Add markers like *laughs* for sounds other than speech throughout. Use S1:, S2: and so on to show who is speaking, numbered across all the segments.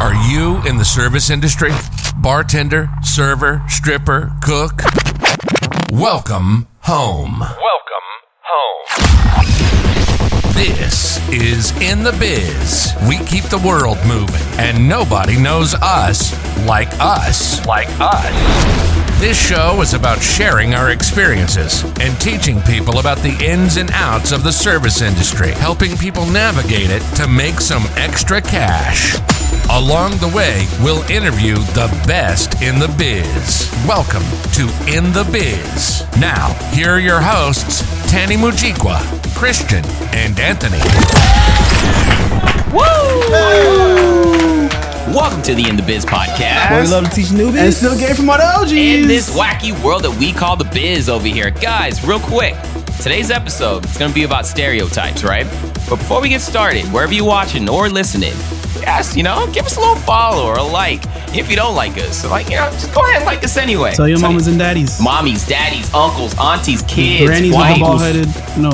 S1: Are you in the service industry? Bartender, server, stripper, cook? Welcome home. Welcome home. This is In the Biz. We keep the world moving, and nobody knows us like us. Like us. This show is about sharing our experiences and teaching people about the ins and outs of the service industry, helping people navigate it to make some extra cash. Along the way, we'll interview the best in the biz. Welcome to In the Biz. Now, here are your hosts, Tani Mujikwa, Christian, and Anthony. Woo!
S2: Welcome to the In the Biz podcast.
S3: Where we love to teach newbies.
S4: And still game from all the OGs.
S2: in this wacky world that we call the biz over here. Guys, real quick, today's episode is going to be about stereotypes, right? But before we get started, wherever you're watching or listening, yes, you know, give us a little follow or a like. If you don't like us, like, you know, just go ahead and like us anyway.
S4: Tell your mamas and daddies.
S2: mommies, daddies, uncles, aunties, kids,
S4: Grannies with
S2: wives.
S4: a bald headed. No.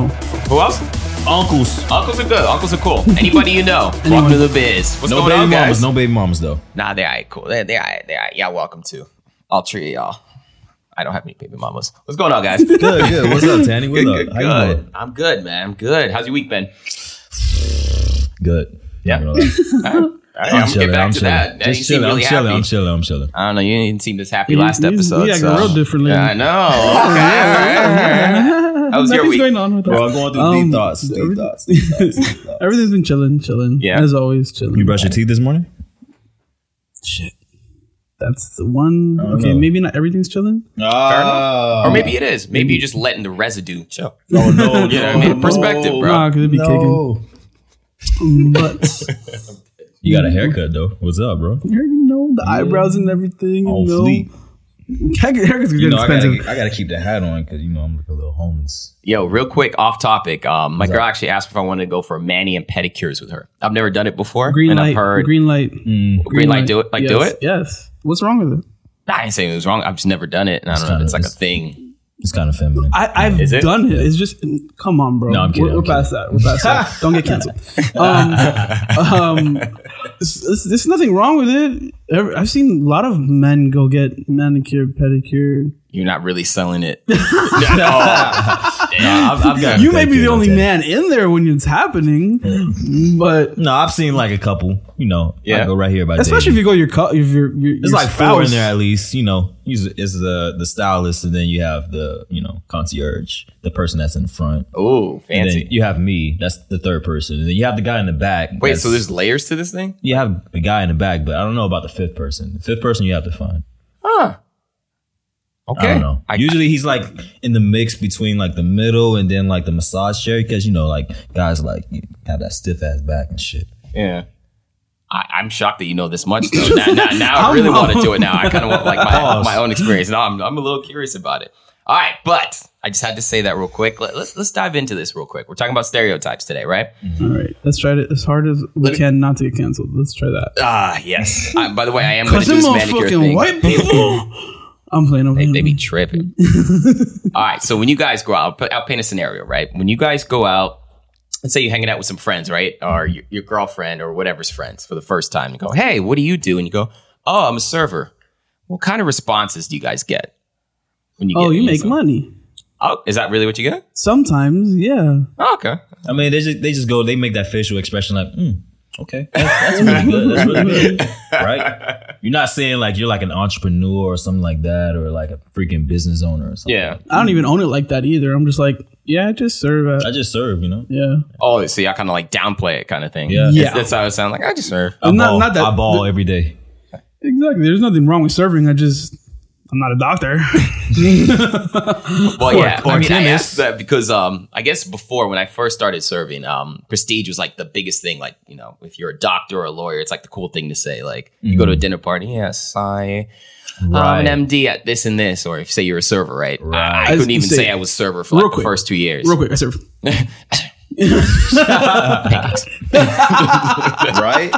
S2: Who else?
S3: Uncles.
S2: Uncles are good. Uncles are cool. Anybody you know, *laughs* welcome to the biz. What's
S3: No
S2: going
S3: baby
S2: on, guys?
S3: mamas. No baby mamas though.
S2: Nah, they're all right, cool. They're, they're all right, they're all right. Yeah, welcome to I'll treat y'all. I don't have any baby mamas. What's going on, guys?
S3: Good, good. What's up, Tanny? *laughs* What's
S2: good,
S3: up?
S2: good,
S3: How
S2: good.
S3: doing?
S2: I'm good, man. I'm good. How's your week been?
S3: Good.
S2: Yeah?
S3: Not gonna lie.
S2: All right. All right, I'm, gonna get back
S3: I'm
S2: to
S3: chilling.
S2: that. Man, you seem
S3: chilling.
S2: really
S3: I'm chilling.
S2: happy.
S3: I'm chilling. I'm chilling.
S2: I don't know. You didn't seem this happy
S4: You-
S2: last
S4: you-
S2: episode.
S4: you acting
S2: so.
S4: real differently.
S2: Yeah, I know. *laughs* Okay. all right, all right. How was your week?
S4: going on with
S3: Bro,
S4: us.
S3: I'm going through
S4: Um,
S3: deep thoughts. Deep
S4: every-
S3: thoughts. Deep thoughts. Deep thoughts.
S4: Everything's been chilling, chilling.
S2: Yeah.
S4: As always, chilling.
S3: You brush your teeth this morning?
S4: Shit. That's the one. Okay,
S3: know.
S4: maybe not everything's chilling.
S3: Ah.
S2: Or maybe it is. Maybe you're just letting the residue chill.
S3: Oh no. *laughs*
S2: You know what I mean? Perspective, bro.
S4: Nah, could it be
S3: No.
S4: kicking? But *laughs*
S3: You got a haircut though. What's up, bro?
S4: you know the eyebrows and everything. You
S3: On
S4: know,
S3: fleek.
S4: Hair- haircuts are
S3: You
S4: getting
S3: know, I
S4: expensive.
S3: gotta, I gotta keep the hat on because you know I'm like a little homeless.
S2: Yo, real quick, off topic. Um, my
S3: What's
S2: girl
S3: up?
S2: actually asked if I wanted to go for mani and pedicures with her. I've never done it before,
S4: green
S2: and
S4: light.
S2: I've heard
S4: green light.
S2: green light. Do it, like
S4: yes,
S2: do it.
S4: Yes. What's wrong with it?
S2: I ain't saying it was wrong. I've just never done it, and I don't know.
S3: kinda-
S2: It's like a thing.
S3: It's kind of feminine.
S4: I, I've
S2: Is it?
S4: done it. It's just come on, bro.
S3: No, I'm kidding,
S4: We're, we're
S3: kidding.
S4: past that. We're past that. Don't get canceled. *laughs* Um, um, there's, there's- there's nothing wrong with it. I've seen a lot of men go get manicure, pedicure.
S2: You're not really selling it. *laughs* *laughs*
S3: Nah, I've, I've got
S4: You may be the only
S3: done.
S4: man in there when it's happening, but
S3: No, I've seen like a couple. You know,
S2: Yeah.
S3: I go right here by
S4: especially if you go your cut, if you're, you're
S3: There's like four in there at least. You know, he's is the the stylist, and then you have the you know concierge, the person that's in front.
S2: Ooh,
S3: And
S2: fancy.
S3: then you have me. That's the third person. And then you have the guy in the back.
S2: Wait, so there's layers to this thing?
S3: you have the guy in the back, but I don't know about the fifth person. The fifth person you have to find.
S2: Huh. Okay.
S3: I don't know.
S2: I-
S3: Usually he's like in the mix between like the middle and then like the massage chair because you know like guys like you have that stiff ass back and shit.
S2: yeah. I, I'm shocked that you know this much. Though. Now, now, now I *laughs* really want to do it. Now I kind of want like my, *laughs* my own experience. Now I'm, I'm a little curious about it. All right, but I just had to say that real quick. Let, let's let's dive into this real quick. We're talking about stereotypes today, right?
S4: All right, let's try it as hard as we
S2: me-
S4: can not to get canceled. Let's try that.
S2: Ah, yes. I, *laughs* by the way, I am going to
S4: Cause
S2: do
S4: them
S2: this manicure thing.
S4: white people. I'm playing. I'm
S2: They,
S4: playing.
S2: they be tripping. *laughs* All right. So when you guys go out, I'll, I'll paint a scenario, right? When you guys go out, let's say you're hanging out with some friends, right? Or your, your girlfriend or whatever's friends for the first time. You go, hey, what do you do? And you go, oh, I'm a server. What kind of responses do you guys get? When you
S4: oh,
S2: get
S4: you make
S2: some-
S4: money.
S2: Oh, is that really what you get?
S4: Sometimes, yeah.
S2: Oh, okay.
S3: I mean, they just they just go they make that facial expression like, mm, okay, that's, that's really *laughs* good. That's really good, right? You're not saying like you're like an entrepreneur or something like that, or like a freaking business owner or something.
S2: Yeah.
S4: I don't even own it like that either. I'm just like, yeah, I just serve at.
S3: I just serve, you know.
S4: yeah.
S2: Oh, see, I kind of like downplay it kind of thing.
S3: Yeah.
S4: Yeah.
S2: That's how it sounds like. I just serve.
S3: I
S4: Not-
S3: ball,
S4: not that-
S3: I ball every day.
S4: Exactly. There's nothing wrong with serving. I just, I'm not a doctor. *laughs* *laughs*
S2: Well, yeah.
S3: or
S2: I mean, I
S3: chemist.
S2: asked that because um, I guess before when I first started serving, um, prestige was like the biggest thing. Like, you know, if you're a doctor or a lawyer, it's like the cool thing to say. Like, you go to a dinner party, yes, I. I'm
S3: Right.
S2: an MD at this and this, or if you say you're a server, right? I, I couldn't even
S4: say-
S2: say I was server for like
S4: Real
S2: the first two years.
S4: Real quick, I serve. *laughs* *laughs*
S3: Right?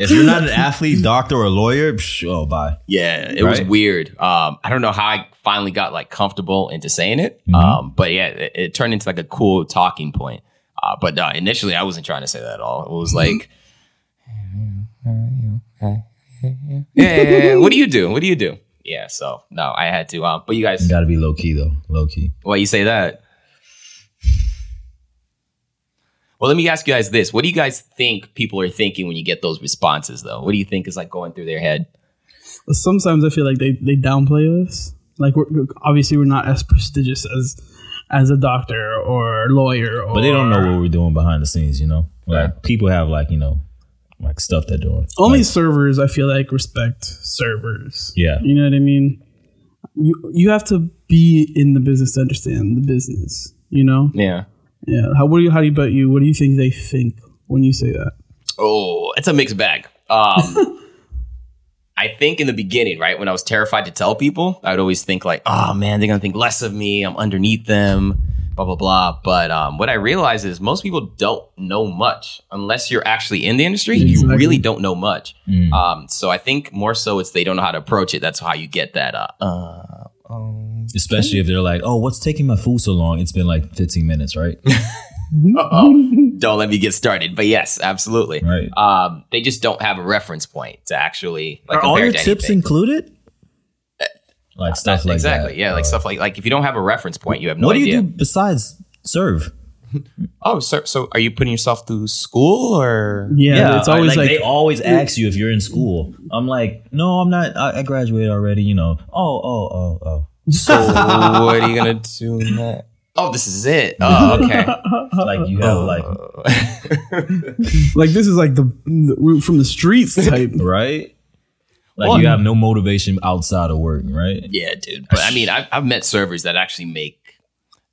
S3: If you're not an athlete, doctor, or lawyer, psh, oh, bye.
S2: Yeah, it was weird. Um, I don't know how I finally got like comfortable into saying it.
S3: Mm-hmm.
S2: Um, but yeah, it, it turned into like a cool talking point. Uh, but uh, initially, I wasn't trying to say that at all. It was
S3: Mm-hmm.
S2: like, *laughs* yeah, yeah. What do you do? What do you do? Yeah, so no, I had to. Um, but you guys,
S3: Got to be low key though. Low key.
S2: why you say that? Well, let me ask you guys this: What do you guys think people are thinking when you get those responses? Though, what do you think is like going through their head?
S4: Well, sometimes I feel like they, they downplay us. Like we're obviously we're not as prestigious as as a doctor or lawyer. Or,
S3: But they don't know what we're doing behind the scenes. You know, like people have like you know, like stuff they're doing.
S4: Only
S3: Like,
S4: servers I feel like respect servers.
S3: Yeah.
S4: You know what I mean? You you have to be in the business to understand the business. You know?
S2: Yeah.
S4: Yeah. How what do you how do you bet you what do you think they think when you say that?
S2: Oh, it's a mixed bag. Um, *laughs* I think in the beginning, right, when I was terrified to tell people, I would always think like, "Oh man, they're gonna think less of me. I'm underneath them." Blah blah blah. But um, what I realize is most people don't know much unless you're actually in the industry. You really don't know much.
S3: Mm.
S2: Um, so I think more so it's they don't know how to approach it. That's how you get that. Uh, uh, um,
S3: especially if they're like, "Oh, what's taking my food so long?" It's been like 15 minutes, right? *laughs*
S2: don't let me get started. But yes, absolutely.
S3: Right.
S2: Um, they just don't have a reference point to actually like
S3: Are all your
S2: to
S3: tips
S2: anything.
S3: included? Like stuff like
S2: exactly.
S3: that.
S2: Yeah, like
S3: Uh,
S2: stuff like like if you don't have a reference point, you have no
S3: what do
S2: idea.
S3: you do besides serve? *laughs*
S2: Oh, so so are you putting yourself through school or?
S4: Yeah, it's
S3: I-
S4: always like,
S3: they always ask you if you're in school. I'm like, no, I'm not. I, I graduated already. You know. Oh, oh, oh, oh.
S2: So what are you gonna *laughs* do next? Oh, this is it. Oh, okay. *laughs*
S3: Like you have like *laughs*
S4: like this is like the, the from the streets type.
S3: right. Like
S2: Well,
S3: you have no motivation outside of work, right?
S2: yeah, dude. But I mean, I've, I've met servers that actually make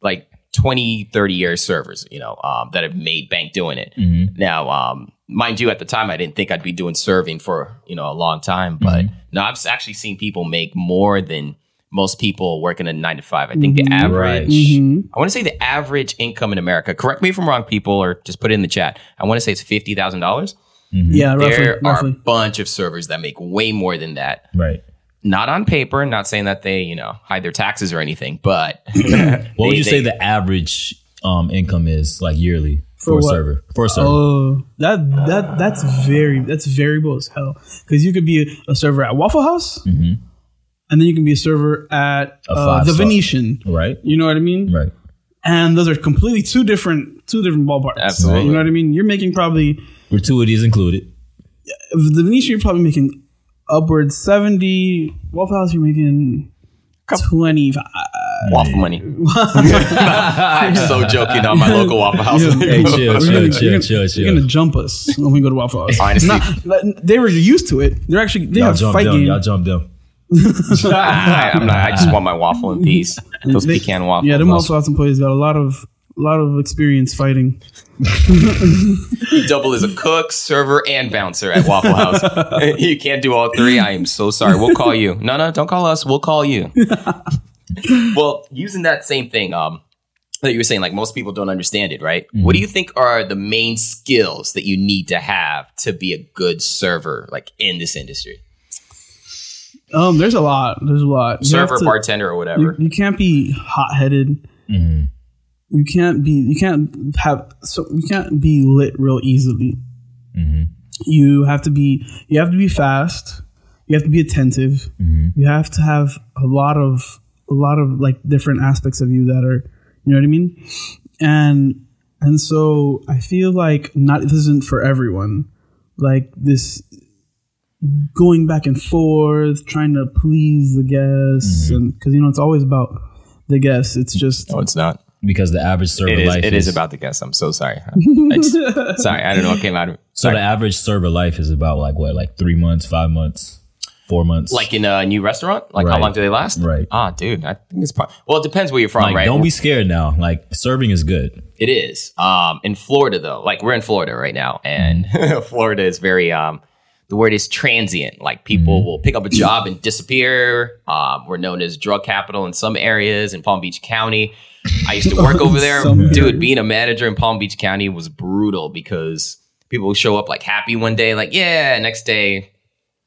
S2: like 20, 30 year servers, you know, um, that have made bank doing it.
S3: Mm-hmm.
S2: Now, um, mind you, at the time, I didn't think I'd be doing serving for, you know, a long time. But
S3: Mm-hmm.
S2: no, I've actually seen people make more than most people working a nine to five. I think the
S3: Right.
S2: average,
S4: Mhm.
S2: I want to say the average income in America, correct me if I'm wrong, people, or just put it in the chat. I want to say it's $50,000.
S4: Yeah, roughly.
S2: There are a bunch of servers that make way more than that.
S3: Right.
S2: Not on paper, not saying that they, you know, hide their taxes or anything, but *laughs*
S3: What would *laughs*
S2: they-
S3: you say the average um, income is like yearly for,
S4: For
S3: a
S4: what?
S3: server? For a server.
S4: Oh, that that that's very that's variable as hell. Because you could be a server at Waffle House,
S3: Mhm.
S4: And then you can be a server at
S3: A
S4: uh, the
S3: five-star.
S4: Venetian.
S3: Right.
S4: You know what I mean?
S3: Right.
S4: And those are completely two different two different ballparks.
S2: Absolutely.
S4: You know what I mean? You're making probably
S3: Gratuities included.
S4: the Venetian. You're probably making upwards seventy. Waffle House, you're making twenty five.
S2: waffle money. *laughs* I'm so joking on my local Waffle House.
S3: Hey, chill,
S4: You're
S3: chill,
S4: gonna,
S3: chill,
S4: you're
S3: chill,
S4: gonna-
S3: chill.
S4: you're gonna jump us when we go to Waffle House.
S2: Honestly.
S4: Not- they were used to it. They're actually they
S3: Y'all
S4: have
S3: jump
S4: fight
S3: them.
S4: game.
S3: Y'all jump them. *laughs*
S2: I, am not. I just want my waffle in peace. Those
S4: They-
S2: pecan waffles.
S4: Yeah, the Waffle House employees got a lot of a lot of experience fighting. *laughs*
S2: Double as a cook, server, and bouncer at Waffle House. *laughs* you can't do all three. I am so sorry. We'll call you. No, no, don't call us. We'll call you. well, using that same thing, um, that you were saying, like most people don't understand it, right? What do you think are the main skills that you need to have to be a good server, like in this industry?
S4: Um, there's a lot. There's a lot. You
S2: Server,
S4: to-
S2: bartender, or whatever.
S4: you can't be hot headed.
S3: Mhm.
S4: You can't be. You can't have. So you can't be lit real easily.
S3: Mhm.
S4: You have to be. You have to be fast. You have to be attentive.
S3: Mhm.
S4: You have to have a lot of a lot of like different aspects of you that are. You know what I mean? And and so I feel like not this isn't for everyone. Like this going back and forth, trying to please the guests, and because you know it's always about the guests. It's just
S2: No, it's not.
S3: Because the average server
S2: It is.
S3: life
S2: It is about the guests. I'm so sorry. *laughs* I just- sorry, I don't know what came out of. *laughs*
S3: So the average server life is about like what, like three months, five months, four months.
S2: like in a new restaurant, like how long do they last?
S3: Right.
S2: Ah, dude, I think it's probably. Well, it depends where you're from,
S3: Like,
S2: right?
S3: don't be scared now. Like serving is good.
S2: It is. Um, in Florida though, like we're in Florida right now, and *laughs* Florida is very um, the word is transient. Like people mm-hmm. will pick up a job and disappear. Um, we're known as drug capital in some areas in Palm Beach County. I used to work *laughs* over there, dude.
S4: areas.
S2: Being a manager in Palm Beach County was brutal because people would show up like happy one day, like yeah, next day,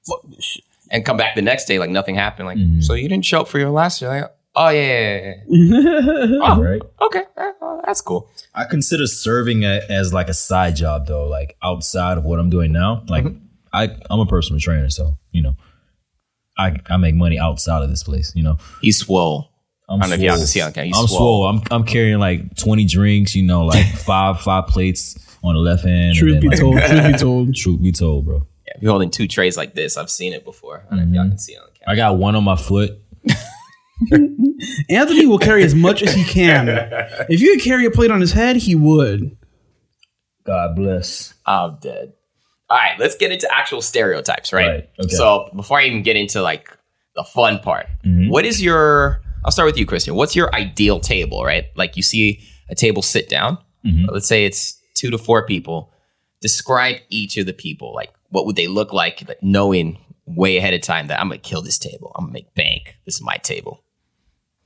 S2: fuck this shit, and come back the next day like nothing happened. Like mm-hmm. so, you didn't show up for your last year. Like oh yeah, yeah, yeah. *laughs* Oh,
S3: Right.
S2: okay, that's cool.
S3: I consider serving a, as like a side job though, like outside of what I'm doing now. Like mm-hmm. I I'm a personal trainer, so you know, I I make money outside of this place. You know,
S2: He's swole.
S3: I'm
S2: I don't know if y'all can see on camera. He's
S3: I'm
S2: swole.
S3: swole. I'm I'm carrying like 20 drinks. You know, like *laughs* five five plates on the left hand.
S4: Truth
S3: then,
S4: be
S3: like,
S4: told, truth be *laughs* told.
S3: Truth be told, bro.
S2: Yeah, if you're holding two trays like this. I've seen it before. I don't know if y'all mm-hmm. can see it on camera.
S3: I got one on my foot. *laughs*
S4: Anthony will carry as much as he can. If you could carry a plate on his head, he would.
S3: God bless.
S2: I'm dead. All right, let's get into actual stereotypes, right?
S3: Right, okay.
S2: So before I even get into like the fun part,
S3: Mm-hmm.
S2: what is your? I'll start with you, Christian. What's your ideal table, right? Like you see a table sit down.
S3: Mm-hmm.
S2: Let's say it's two to four people. Describe each of the people. Like what would they look like? Like knowing way ahead of time that I'm gonna kill this table. I'm gonna make bank. This is my table.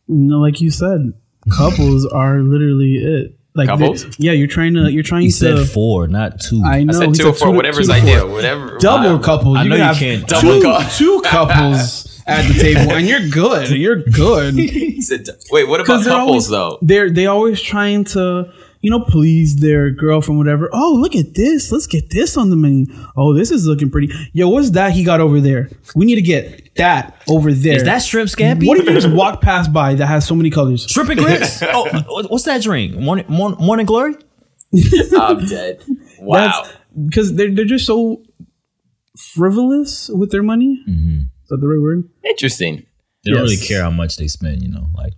S4: You know, like you said, couples *laughs* are literally it. Like they-
S2: Couples?
S4: yeah, you're trying to you're trying
S3: He
S4: to.
S3: said four, not two.
S4: I know
S2: I said two or four,
S4: to-
S2: whatever's
S4: two to four.
S2: ideal, whatever.
S4: Double
S2: whatever.
S4: couples.
S3: I
S4: you
S3: know
S4: can
S3: you can't.
S2: Double
S4: two,
S2: cou-
S4: two *laughs* couples at the table, and you're good. You're good. *laughs*
S2: He said, Wait, what about
S4: Because they're
S2: couples
S4: always
S2: though?
S4: they're they always trying to you know please their girlfriend whatever. Oh look at this, let's get this on the menu. Oh this is looking pretty. Yo, what's that he got over there? We need to get that over there.
S3: Is that shrimp scampi?
S4: what did you just walk past by that has so many colors?
S3: shrimp and grits? *laughs* oh, what's that drink? Morning, morning, morning glory. *laughs*
S2: I'm dead. Wow.
S4: because they're they're just so frivolous with their money. Mm-hmm. Is that the right word?
S2: Interesting.
S3: They don't really care how much they spend. You know, like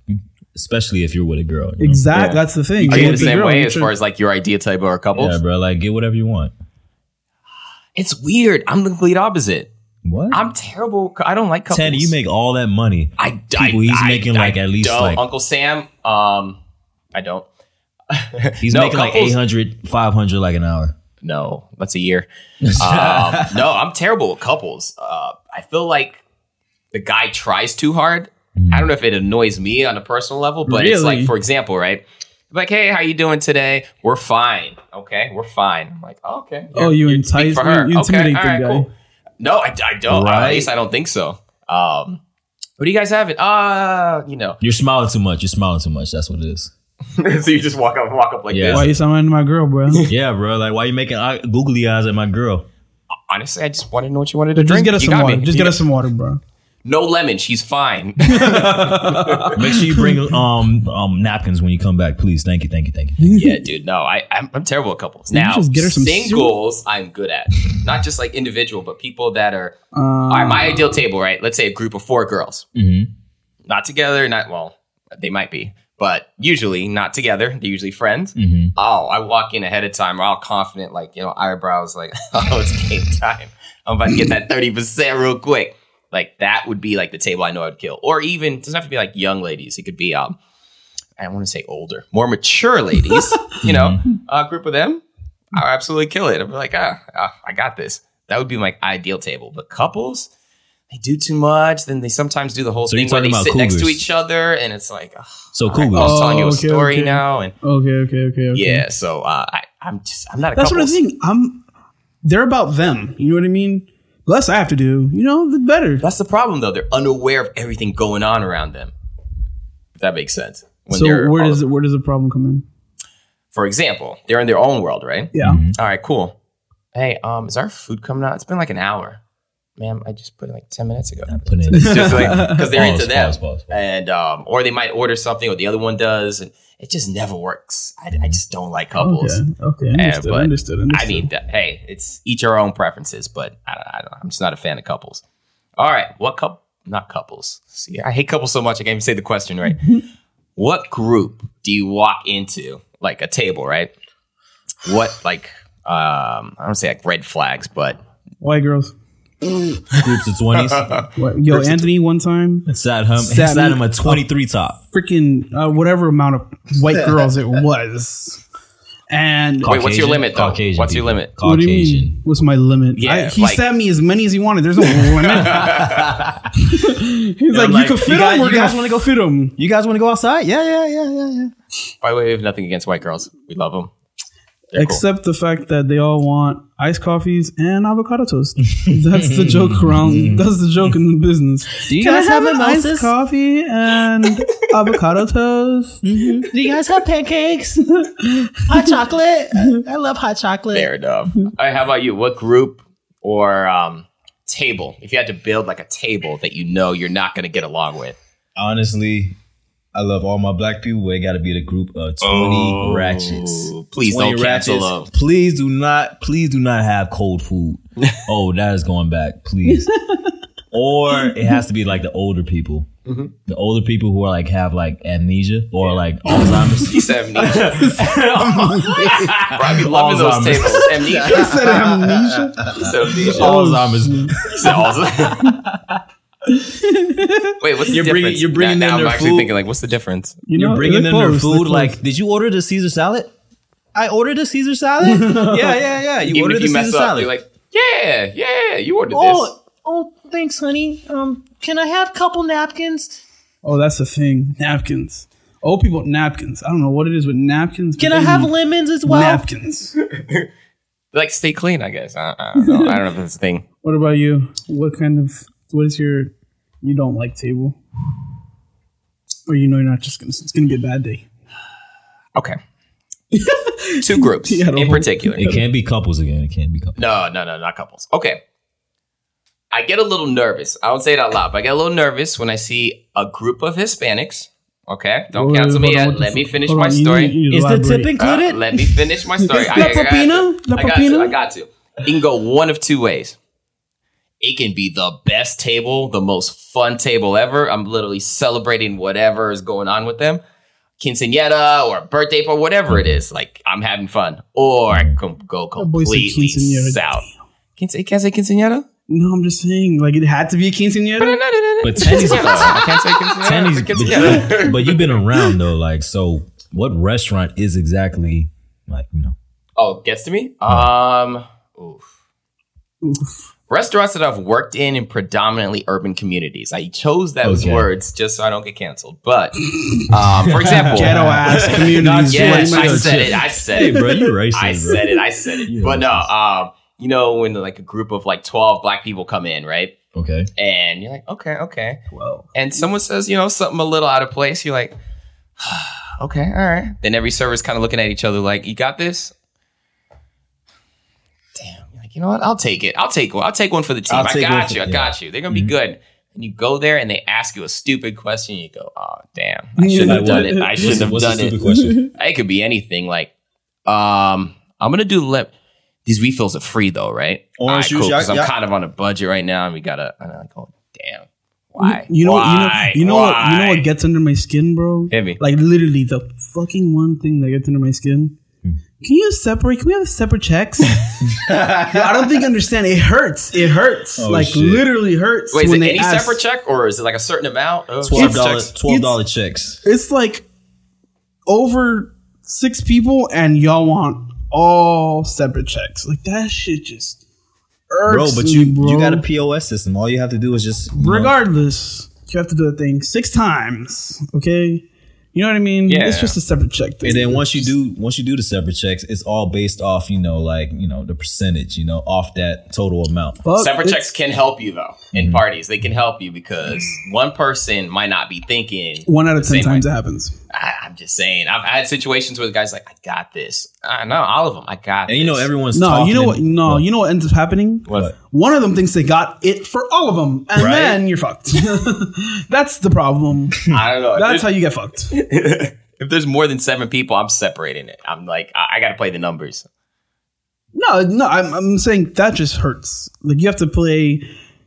S3: especially if you're with a girl. You know?
S4: Exactly.
S2: Yeah.
S4: That's the thing.
S2: Are you
S4: With
S2: the same
S4: girl,
S2: way as far as like your idea type or couples?
S3: Yeah, bro. Like get whatever you want.
S2: It's weird. I'm the complete opposite.
S3: What?
S2: I'm terrible. I don't like couples.
S3: Teddy, you make all that money.
S2: I,
S3: people he's making, like, at least, like-
S2: Uncle Sam. Um, I don't. *laughs*
S3: He's
S2: No,
S3: making like
S2: couples-
S3: 800, 500 like an hour.
S2: No, that's a year. *laughs* Um, no, I'm terrible with couples. Uh, I feel like the guy tries too hard. I don't know if it annoys me on a personal level, but it's like, for example, right? Like, hey, how you doing today? We're fine. Okay, we're fine. I'm like, oh, okay.
S4: Oh, you
S2: You're- speak
S4: entice-
S2: for her.
S4: you intimidate
S2: okay,
S4: the
S2: all right,
S4: guy.
S2: cool. No, I, I don't.
S3: Right.
S2: At least I don't think so. Um, what do you guys have? It? Uh, you know.
S3: You're smiling too much. You're smiling too much. That's what it is. *laughs*
S2: so you just walk up, walk up like
S3: Yeah.
S2: this.
S4: Why you sounding my girl, bro? *laughs*
S3: Yeah, bro. Like, why you making eye- googly eyes at my girl?
S2: Honestly, I just wanted to know what you wanted to
S4: Just
S2: drink.
S4: get us
S2: You
S4: some water.
S2: me.
S4: Just
S2: You
S4: get
S2: got-
S4: us some water, bro.
S2: No lemon. She's fine. *laughs*
S3: Make sure you bring um um napkins when you come back, please. Thank you, thank you, thank you.
S2: yeah, dude. No, I I'm, I'm terrible at couples.
S4: You
S2: Now,
S4: just get her some
S2: singles, I'm good at. Not just like individual, but people that are.
S4: Uh,
S2: all right, my ideal table, right? Let's say a group of four girls,
S3: Mm-hmm.
S2: not together. Not well, they might be, but usually not together. They're usually friends.
S3: Mm-hmm.
S2: Oh, I walk in ahead of time, all confident, like you know, eyebrows, like *laughs* oh, it's game time. I'm about to get that thirty percent real quick. Like that would be like the table I know I'd kill, or even it doesn't have to be like young ladies. It could be um, I want to say older, more mature ladies. *laughs* you know, a group of them, I'll absolutely kill it. I'd be like, ah, ah, I got this. That would be my ideal table. But couples, they do too much. Then they sometimes do the whole
S3: So you're
S2: thing where they
S3: talking about
S2: sit next to
S3: cougars.
S2: each other, and it's like, ah,
S3: So
S2: all right,
S3: cool.
S2: I was telling you a
S4: Oh, okay,
S2: story
S4: okay.
S2: now, and
S4: okay, okay, okay, okay.
S2: yeah, so uh, I, I'm just I'm not a
S4: That's what I
S2: couples.
S4: think. I'm. They're about them. You know what I mean? The less I have to do, you know, the better.
S2: That's the problem, though. They're unaware of everything going on around them. If that makes sense. When
S4: So where
S2: all-
S4: does where does the problem come in?
S2: for example, they're in their own world, right?
S4: Yeah.
S2: All right, cool. Hey, um, is our food coming out? It's been like an hour, ma'am. I just put it like ten minutes ago.
S3: Put in. *laughs*
S2: It's just like *laughs* because they're into them,
S3: pause, pause, pause.
S2: and um, or they might order something, or the other one does, and it just never works. I, I just don't like couples.
S4: Okay. Okay. Understood.
S2: but
S4: understood. Understood.
S2: I mean, that- hey, it's each our own preferences, but I, I don't, I'm just not a fan of couples. All right, what couple? Not couples. See, I hate couples so much I can't even say the question right. *laughs* what group do you walk into, like a table, right? What like um, I don't say like red flags, but
S4: white girls.
S3: Groups of twenties. *laughs*
S4: What, yo, Anthony, one time,
S3: Sat him.
S4: Sat
S3: Sat
S4: me
S3: him a twenty three top.
S4: freaking uh, whatever amount of white *laughs* girls it was, and
S2: Wait, what's your limit, though?
S3: Caucasian
S2: What's your
S3: people.
S2: limit?
S4: what do you
S3: Caucasian.
S4: mean? What's my limit?
S2: Yeah,
S4: I, he
S2: like-
S4: sat me as many as he wanted. There's no limit. *laughs* He's like,
S3: like,
S4: you can fit
S3: you guys-
S4: him.
S3: You guys wanna go
S4: fit him.
S3: You guys want to go outside? Yeah, yeah, yeah, yeah, yeah.
S2: By the way, we have nothing against white girls. We love them. They're cool.
S4: Except the fact that they all want iced coffees and avocado toast. *laughs* That's the joke around. That's the joke in the business.
S3: Do you
S4: Can
S3: guys
S4: I have,
S3: have
S4: an
S3: mimosas?
S4: iced coffee and *laughs* avocado toast?
S3: Do you guys have pancakes? *laughs* hot chocolate? I love hot chocolate.
S2: Fair enough. All right, how about you? What group or um, table? If you had to build like a table that you know you're not going to get along with.
S3: Honestly, I love all my black people. But it got to be the group of twenty ratchets.
S2: Please
S3: 20
S2: don't cancel them.
S3: Please do not. Please do not have cold food. *laughs* oh, that is going back. Please. *laughs* or it has to be like the older people.
S2: Mm-hmm.
S3: The older people who are like have like amnesia or like Alzheimer's. *laughs*
S2: He said amnesia. Bro, be loving those tables. Amnesia.
S4: Said amnesia.
S2: He said amnesia.
S3: Alzheimer's.
S2: He said Alzheimer's. *laughs* Wait, what's the
S3: You're
S2: difference?
S3: bringing- you're bringing
S2: now,
S3: in
S2: now I'm
S3: their
S2: actually
S3: food.
S2: thinking like, what's the difference?
S4: You
S3: You're
S4: know,
S3: bringing
S4: they're
S3: in their
S4: close, they're
S3: food. Like, did you order the Caesar salad? I ordered a Caesar salad. *laughs* yeah, yeah, yeah. You
S2: Even
S3: ordered
S2: if
S3: the
S2: mess
S3: Caesar
S2: up,
S3: salad.
S2: you're like, yeah, yeah, you ordered this.
S3: oh, oh, thanks, honey. Um, can I have a couple napkins?
S4: oh, that's the thing. Napkins. Old people napkins. I don't know what it is with napkins.
S3: Can I have lemons as well?
S4: napkins? *laughs*
S2: Like, stay clean, I guess. I, I don't know. I don't know if that's a thing.
S4: What about you? What kind of what is your you don't like table? Or you know you're not just gonna it's gonna be a bad day.
S2: Okay. *laughs* Two groups
S4: You gotta
S2: in particular.
S3: It can't be couples again. It can't be couples.
S2: No, no, no, not couples. Okay. I get a little nervous. I don't say it out loud, but I get a little nervous when I see a group of Hispanics. Okay, don't
S4: Wait,
S2: cancel me
S4: hold
S2: yet.
S4: what
S2: Let me finish my *laughs* story.
S4: need- you need to
S3: Is the
S4: elaborate.
S3: tip
S2: Uh,
S3: included?
S2: let me finish my story. I,
S4: la
S2: I got
S4: propina?
S2: to.
S4: La
S2: I got to. I got to. It can go one of two ways. It can be the best table, the most fun table ever. I'm literally celebrating whatever is going on with them. Quinceanera or birthday or whatever it is. Like I'm having fun. Or it can go
S4: boy said
S2: completely
S4: quinceañera.
S2: south. Quince- you can't say quinceanera?
S4: No, I'm just saying, like it had to be a quinceañera.
S3: But Tenny's, *laughs*
S2: I can't say quinceanera.
S3: Tenny's,
S2: a quinceañera.
S3: but, *laughs* but you've been around though. Like, so what restaurant is exactly like you know?
S2: Oh, gets to me. Um, oof.
S4: Oof.
S2: Restaurants that I've worked in in predominantly urban communities. I chose those
S3: Okay.
S2: words just so I don't get canceled. But, um, for *laughs* example,
S4: Ghetto *laughs* ass communities.
S2: Yes, I said it. I said
S3: Hey,
S2: it.
S3: bro, you racist.
S2: I said it. I said it.
S3: You
S2: But no, um, you know when like a group of like twelve black people come in, right?
S3: Okay.
S2: And you're like, okay, okay.
S4: Well,
S2: and someone says, you know, something a little out of place, you're like, *sighs* okay, all right. Then every server's kind of looking at each other like, you got this? Damn. You're like, you know what? I'll take it. I'll take one. I'll take one for the team.
S3: I'll
S2: I
S3: take one
S2: got
S3: for-
S2: you. I got you. They're gonna be good. And you go there and they ask you a stupid question. You go, oh damn, I shouldn't have done it. I shouldn't have done it.
S3: question? *laughs*
S2: It could be anything. Like, um, I'm gonna do lip. These refills are free though, right?
S3: Orange
S2: All right,
S3: juice,
S2: cool. Because I'm
S3: yeah.
S2: kind of on a budget right now, and we gotta. And I'm like, oh damn, why?
S4: you know, what, you know,
S2: Why?
S4: you know what, you know what gets under my skin, bro?
S2: Hit me.
S4: Like literally, the fucking one thing that gets under my skin. Can you separate? Can we have separate checks? *laughs* Yo, I don't think you understand. It hurts. It hurts.
S3: Oh,
S4: like
S3: shit.
S4: literally hurts.
S2: Wait, is
S4: when
S2: it
S4: they
S2: any
S4: ask-
S2: separate check or is it like a certain amount? of
S3: Twelve dollars.
S2: checks?
S3: Twelve dollar checks.
S4: It's like over six people, and y'all want all separate checks. Like that shit just irks
S3: Bro, but
S4: me,
S3: you
S4: bro.
S3: you got a POS system. All you have to do is just you know,
S4: regardless, you have to do the thing six times. Okay, you know what I mean?
S2: Yeah.
S4: It's just a separate check thing.
S3: And then once you do once you do the separate checks, it's all based off, you know, like, you know, the percentage, you know, off that total amount.
S4: Fuck,
S2: Separate checks can help you though in
S3: Mm-hmm.
S2: parties. They can help you because one person might not be thinking.
S4: One out of ten times
S2: way.
S4: it happens.
S2: I, I'm just saying. I've had situations where the guy's like, "I got this." I know all of them. I got. It.
S3: And you know
S2: this.
S3: everyone's
S4: No,
S3: talking
S4: you know what? No, you know what ends up happening.
S2: What?
S4: One of them thinks they got it for all of them, and
S3: Right?
S4: then you're fucked. *laughs* That's the problem. *laughs*
S2: I don't know.
S4: That's how you get fucked. *laughs*
S2: if there's more than seven people, I'm separating it. I'm like, I, I got to play the numbers.
S4: No, no, I'm, I'm saying that just hurts. Like you have to play,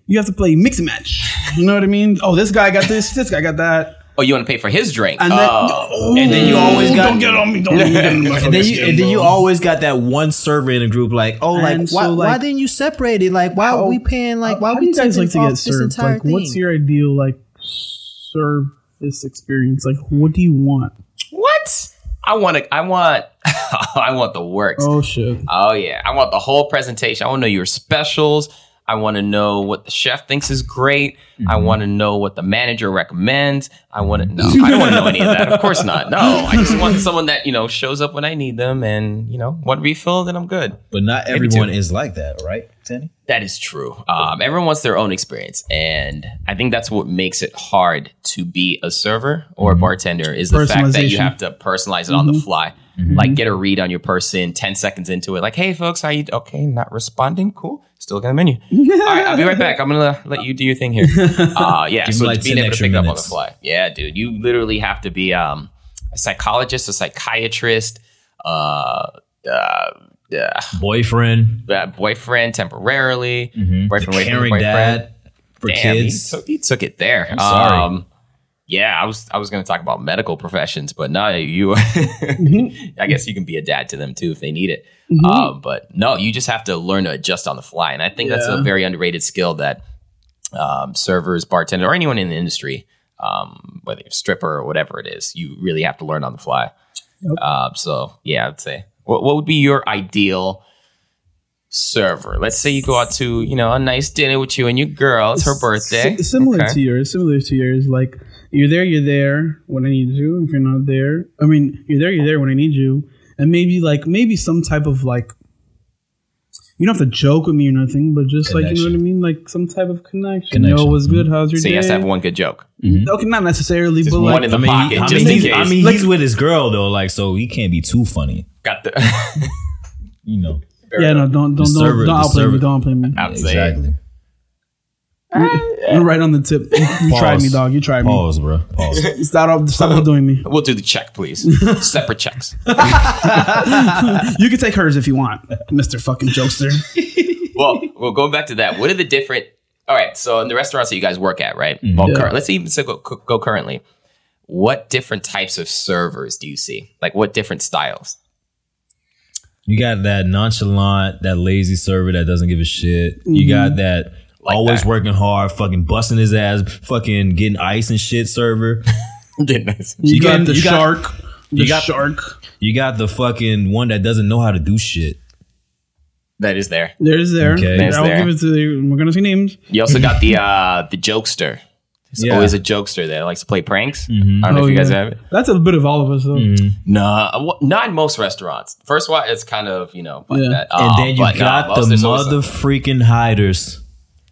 S4: you have to play mix and match. You know what I mean? Oh, this guy got this, this guy got that,
S2: Oh, you want to pay for his drink?
S4: and then
S2: oh.
S3: And then you always got
S4: don't get on me, don't get on me.
S3: and then you and then you always got that one server in a group like, oh, like,
S4: And
S3: why,
S4: so,
S3: why didn't you separate it? Like, why
S4: how-
S3: are we paying? Like, why
S4: How
S3: are
S4: do
S3: we
S4: you guys like to get
S3: this
S4: served?
S3: entire
S4: Like,
S3: thing?
S4: what's your ideal like service experience? Like, what do you want?
S2: what? I want to. I want. *laughs* I want the works.
S4: Oh shit!
S2: Oh yeah, I want the whole presentation. I want to know your specials. I want to know what the chef thinks is great. I mm-hmm. want to know what the manager recommends. I want to mm-hmm. know. I don't want to know *laughs* any of that. Of course not. No, *laughs* I just want someone that you know shows up when I need them, and you know, one refill, then I'm good.
S3: But not everyone is like that, right, Tenny?
S2: That is true. Um, everyone wants their own experience, and I think that's what makes it hard to be a server or a bartender is the fact that you have to personalize it on the fly. Like get a read on your person 10 seconds into it. Like, hey folks, how you okay, not responding? Cool. Still got a menu. *laughs* All right, I'll be right back. I'm gonna let you do your thing here. *laughs* Uh yeah,
S3: Give
S2: so
S3: like,
S2: being able to pick up on the fly. Yeah, dude. You literally have to be um a psychologist, a psychiatrist, uh uh, uh
S3: Boyfriend,
S2: uh, boyfriend temporarily, boyfriend, boyfriend,
S3: Mm-hmm. caring
S2: boyfriend.
S3: dad for
S2: Damn, he
S3: kids.
S2: took, he took it there. I'm
S3: sorry.
S2: Yeah, I was I was going to talk about medical professions, but no, you. *laughs*
S3: Mm-hmm.
S2: I guess you can be a dad to them too if they need it. Um, but no, you just have to learn to adjust on the fly, and I think that's a very underrated skill that um, servers, bartenders, or anyone in the industry, um, whether you're a stripper or whatever it is, you really have to learn on the fly. Uh, so yeah, I'd say what what would be your ideal server? Let's say you go out to you know a nice dinner with you and your girl. It's her birthday.
S4: Si- similar
S2: Okay.
S4: to yours, similar to yours. Like you're there, you're there when I need you. If you're not there, I mean, you're there, you're there when I need you. And maybe like maybe some type of like you don't have to joke with me or nothing, but just like you know what I mean, like some type of connection. Yo,
S3: Connection.
S4: what's good? How's your
S2: So
S4: day?
S2: he has to have one good joke. Mm-hmm.
S4: okay, not necessarily,
S2: Just
S4: but
S2: one
S4: like
S2: in the
S3: I mean,
S2: pocket,
S3: he, I
S2: just
S3: mean,
S2: in
S3: he's,
S2: case.
S3: I mean, he's with his girl though, like so he can't be too funny.
S2: Got the. *laughs*
S3: You know,
S4: yeah, no, don't don't
S3: The
S4: don't,
S3: server-
S4: don't
S3: the
S4: outplay me, don't outplay me.
S2: I'm
S3: exactly.
S4: I'm right on the tip. You, you tried me, dog. You tried me.
S3: Pause, bro. Pause.
S4: me. Stop stop doing me.
S2: We'll do the check, please. *laughs* Separate checks. *laughs*
S4: You can take hers if you want, Mister Fucking Jokester. *laughs*
S2: well, well, going back to that, what are the different? All right, so in the restaurants that you guys work at, right? Mm-hmm. Well,
S4: Yeah.
S2: cur- let's even say go, go currently. What different types of servers do you see? Like, what different styles?
S3: You got that nonchalant, that lazy server that doesn't give a shit. You mm-hmm. got that
S2: Like
S3: always
S2: that.
S3: working hard, fucking busting his ass, fucking getting ice and shit server. *laughs*
S4: You,
S3: You
S4: got
S3: got-
S4: the
S3: you got-
S4: shark. The
S3: got-
S4: shark.
S3: You got the fucking one that doesn't know how to do shit.
S2: that is there.
S4: There's there.
S3: Okay.
S2: There's
S4: I'll
S2: there.
S4: give it to you. We're gonna see names.
S2: You also got the uh the jokester. There's
S3: Yeah.
S2: always a jokester there that likes to play pranks. I don't know
S4: Oh,
S2: if you guys
S4: yeah.
S2: have it.
S4: That's a bit of all of us, though.
S2: Nah, well, not in most restaurants. First one, it's kind of you know like
S4: Yeah.
S2: that.
S3: And
S2: Uh,
S3: then you
S2: but nah,
S3: got the mother freaking hiders.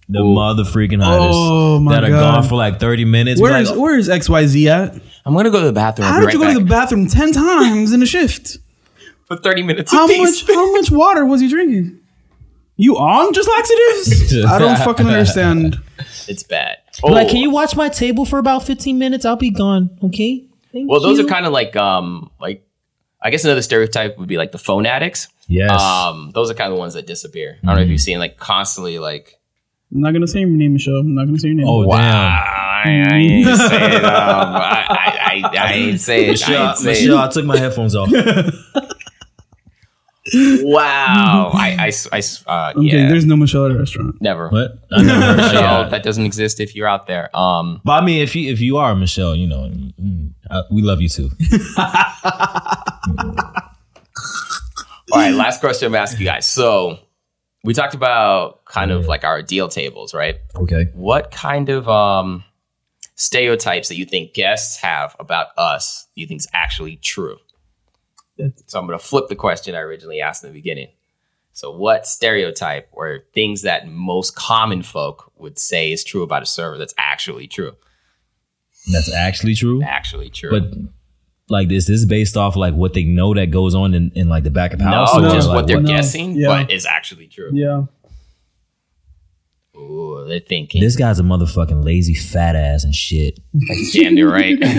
S3: The mother freaking hiders
S4: Oh, my
S3: that are
S4: God.
S3: gone for like 30 minutes.
S4: Where's
S3: like,
S4: Where's X Y Z at?
S2: I'm gonna go to the bathroom.
S4: How
S2: I'll be
S4: did you
S2: right
S4: go to the bathroom ten times in a shift? *laughs*
S2: for 30 minutes?
S4: How
S2: apiece.
S4: much? How much water was you drinking? You on just laxatives? *laughs* I don't fucking understand. *laughs*
S2: It's bad.
S3: like,
S2: Oh,
S3: can you watch my table for about 15 minutes? I'll be gone. Okay. Thank
S2: Well, those
S3: you.
S2: are kind of like um like I guess another stereotype would be like the phone addicts.
S3: Yes.
S2: Um, those are kind of the ones that disappear. I don't know if you've seen like constantly like.
S4: I'm not gonna say your name, Michelle. I'm not gonna say your name.
S3: oh,
S2: Wow,
S3: damn.
S2: I, I ain't *laughs* say it. Um, I, I, I, I ain't say it. I
S3: Michelle,
S2: ain't say
S3: Michelle, I took my headphones off.
S2: it. Wow. I, I, s- I s- uh,
S4: okay,
S2: yeah.
S4: there's no Michelle at a restaurant.
S2: Never.
S3: what? I never *laughs*
S2: Michelle, that doesn't exist if you're out there. Um,
S3: But I mean, if you if you are Michelle, you know, mm, uh, we love you too. *laughs*
S2: all right, last question I'm asking you guys. So we talked about kind of like our deal tables, right?
S3: Okay.
S2: what kind of um stereotypes that you think guests have about us do you think is actually true so i'm going to flip the question i originally asked in the beginning so what stereotype or things that most common folk would say is true about a server that's actually true
S3: That's actually true.
S2: actually true
S3: But like this, this is based off like what they know that goes on in, in like the back of
S2: no
S3: house. or,
S2: just
S3: like,
S2: what they're
S4: No.
S2: guessing
S4: Yeah.
S2: but is actually true
S4: Yeah.
S2: Ooh, they're thinking
S3: This guy's a motherfucking lazy fat ass and shit.
S2: damn you're right *laughs*
S3: Look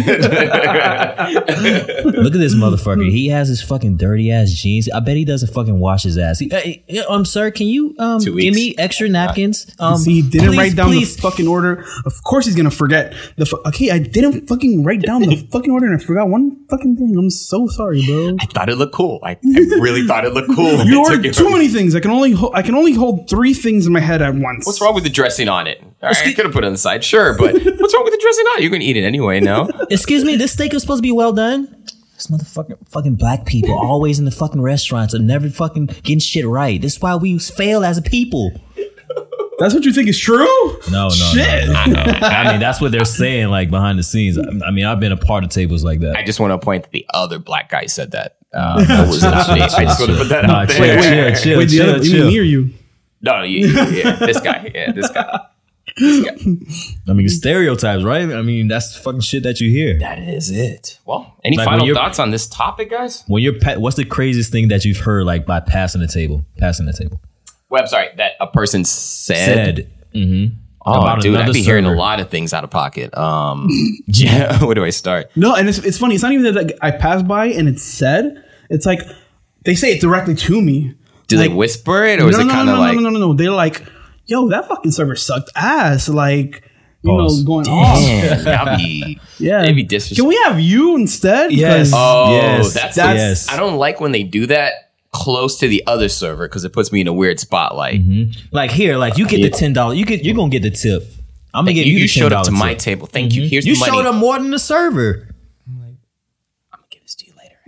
S3: at this motherfucker. He has his fucking dirty ass jeans. I bet he doesn't fucking wash his ass. He, hey, hey, um, sir, can you um give me extra napkins? Um,
S4: See, he didn't
S3: please,
S4: write down
S3: please.
S4: the fucking order. Of course, he's gonna forget the. Fu- okay, I didn't fucking write down the *laughs* fucking order, and I forgot one fucking thing. I'm so sorry, bro.
S2: i thought it looked cool i, I really thought it looked cool
S4: You ordered too many things. I can only ho- I can only hold three things in my head at once.
S2: What's wrong with the dressing on it? All right, I could have put it on the side, sure, but *laughs* what's wrong with the dressing on it? You can eat it anyway, no?
S3: Excuse me, this steak is supposed to be well done. This motherfucker, fucking black people, *laughs* always in the fucking restaurants and never fucking getting shit right. This is why we fail as a people.
S4: That's what you think is true?
S3: No, no,
S4: Shit.
S3: no, no, no. I mean, that's what they're saying, like behind the scenes. I I mean, I've been a part of tables like that.
S2: I just want to point that the other black guy said that. Uh, that was not me. I just want to put that
S3: Nah,
S2: out
S3: chill,
S2: there.
S3: chill, chill,
S4: Wait, the
S3: chill,
S4: other, you
S3: chill.
S4: mean me or you?
S2: No, you, yeah, this guy, yeah, this guy.
S3: I mean, stereotypes, right? I mean, that's the fucking shit that you hear.
S2: That is it. Well, any
S3: Like when
S2: final
S3: you're-
S2: thoughts on this topic, guys?
S3: When you're, pa- what's the craziest thing that you've heard, like by passing the table, passing the table?
S2: Well, I'm sorry that a person said.
S3: Said, mm-hmm.
S2: Oh,
S3: About
S2: dude, I'd
S3: another
S2: be hearing a
S3: server.
S2: lot of things out of pocket. Um, *laughs* *laughs* yeah, *laughs* where do I start?
S4: No, and it's, it's funny. It's not even that like, I pass by and it's said. It's like they say it directly to me.
S2: Do
S4: Like-
S2: they whisper it, or is
S4: no,
S2: it
S4: no,
S2: kind
S4: no,
S2: of
S4: no,
S2: like?
S4: no, no, no, no. They're like, "Yo, that fucking server sucked ass." Like, you
S3: Pause.
S4: know, going off.
S2: Damn, *laughs* that'd *laughs* be
S4: Yeah.
S2: It'd be
S4: Can we have you instead?
S3: Yes.
S4: 'Cause-
S2: Oh,
S3: Yes,
S2: that's,
S3: that's-
S2: that's
S3: yes.
S2: I don't like when they do that close to the other server because it puts me in a weird spotlight. Mm-hmm.
S3: like here, like you get the ten dollars. You get, you're gonna get the tip. I'm gonna get you,
S2: you
S3: the
S2: showed up to
S3: $10
S2: my table. Thank you. Mm-hmm. Here's
S3: You
S2: the money.
S3: showed up more than the server.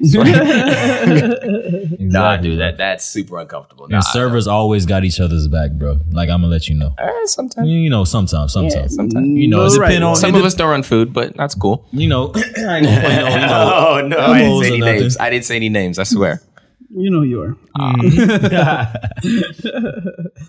S2: Give this to. Nah, dude, that that's super uncomfortable. Nah,
S3: And servers always got each other's back, bro. Like I'm gonna let you know.
S2: uh, sometimes.
S3: You know, sometimes, sometimes,
S2: sometimes.
S3: You know, it's
S4: Right.
S3: depend on
S2: Some
S3: it
S2: of us don't run food, but that's cool.
S3: You know, *laughs* I ain't no, you know, *laughs*
S2: Oh no, I didn't say any names. I didn't say any names. I swear.
S4: you know you are. *laughs*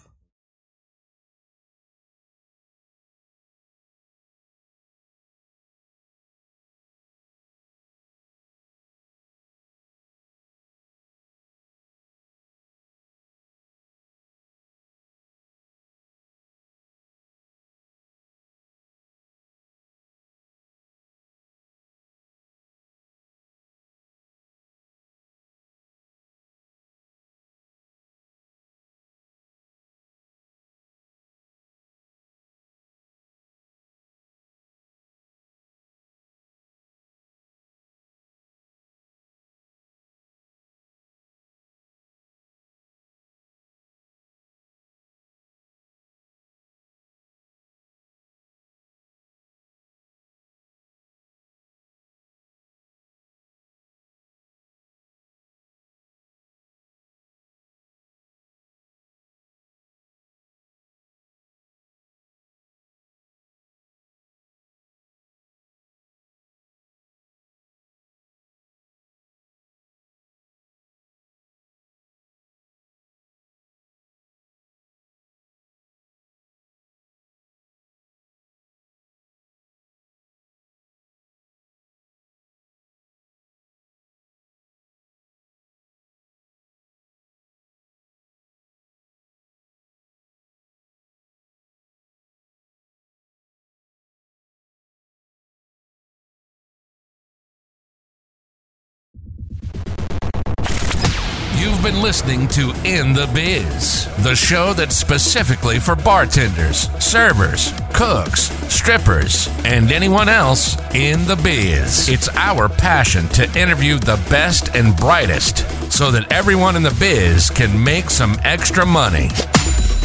S1: You've been listening to In the Biz, the show that's specifically for bartenders, servers, cooks, strippers, and anyone else in the biz. It's our passion to interview the best and brightest so that everyone in the biz can make some extra money.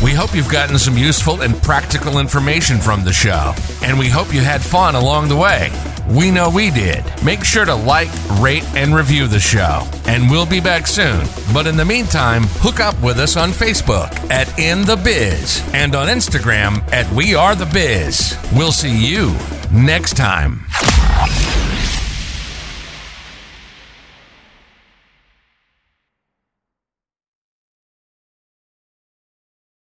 S1: We hope you've gotten some useful and practical information from the show, and we hope you had fun along the way. We know we did. Make sure to like, rate, and review the show, and we'll be back soon. But in the meantime, hook up with us on Facebook at In the Biz and on Instagram at We Are the Biz. We'll see you next time.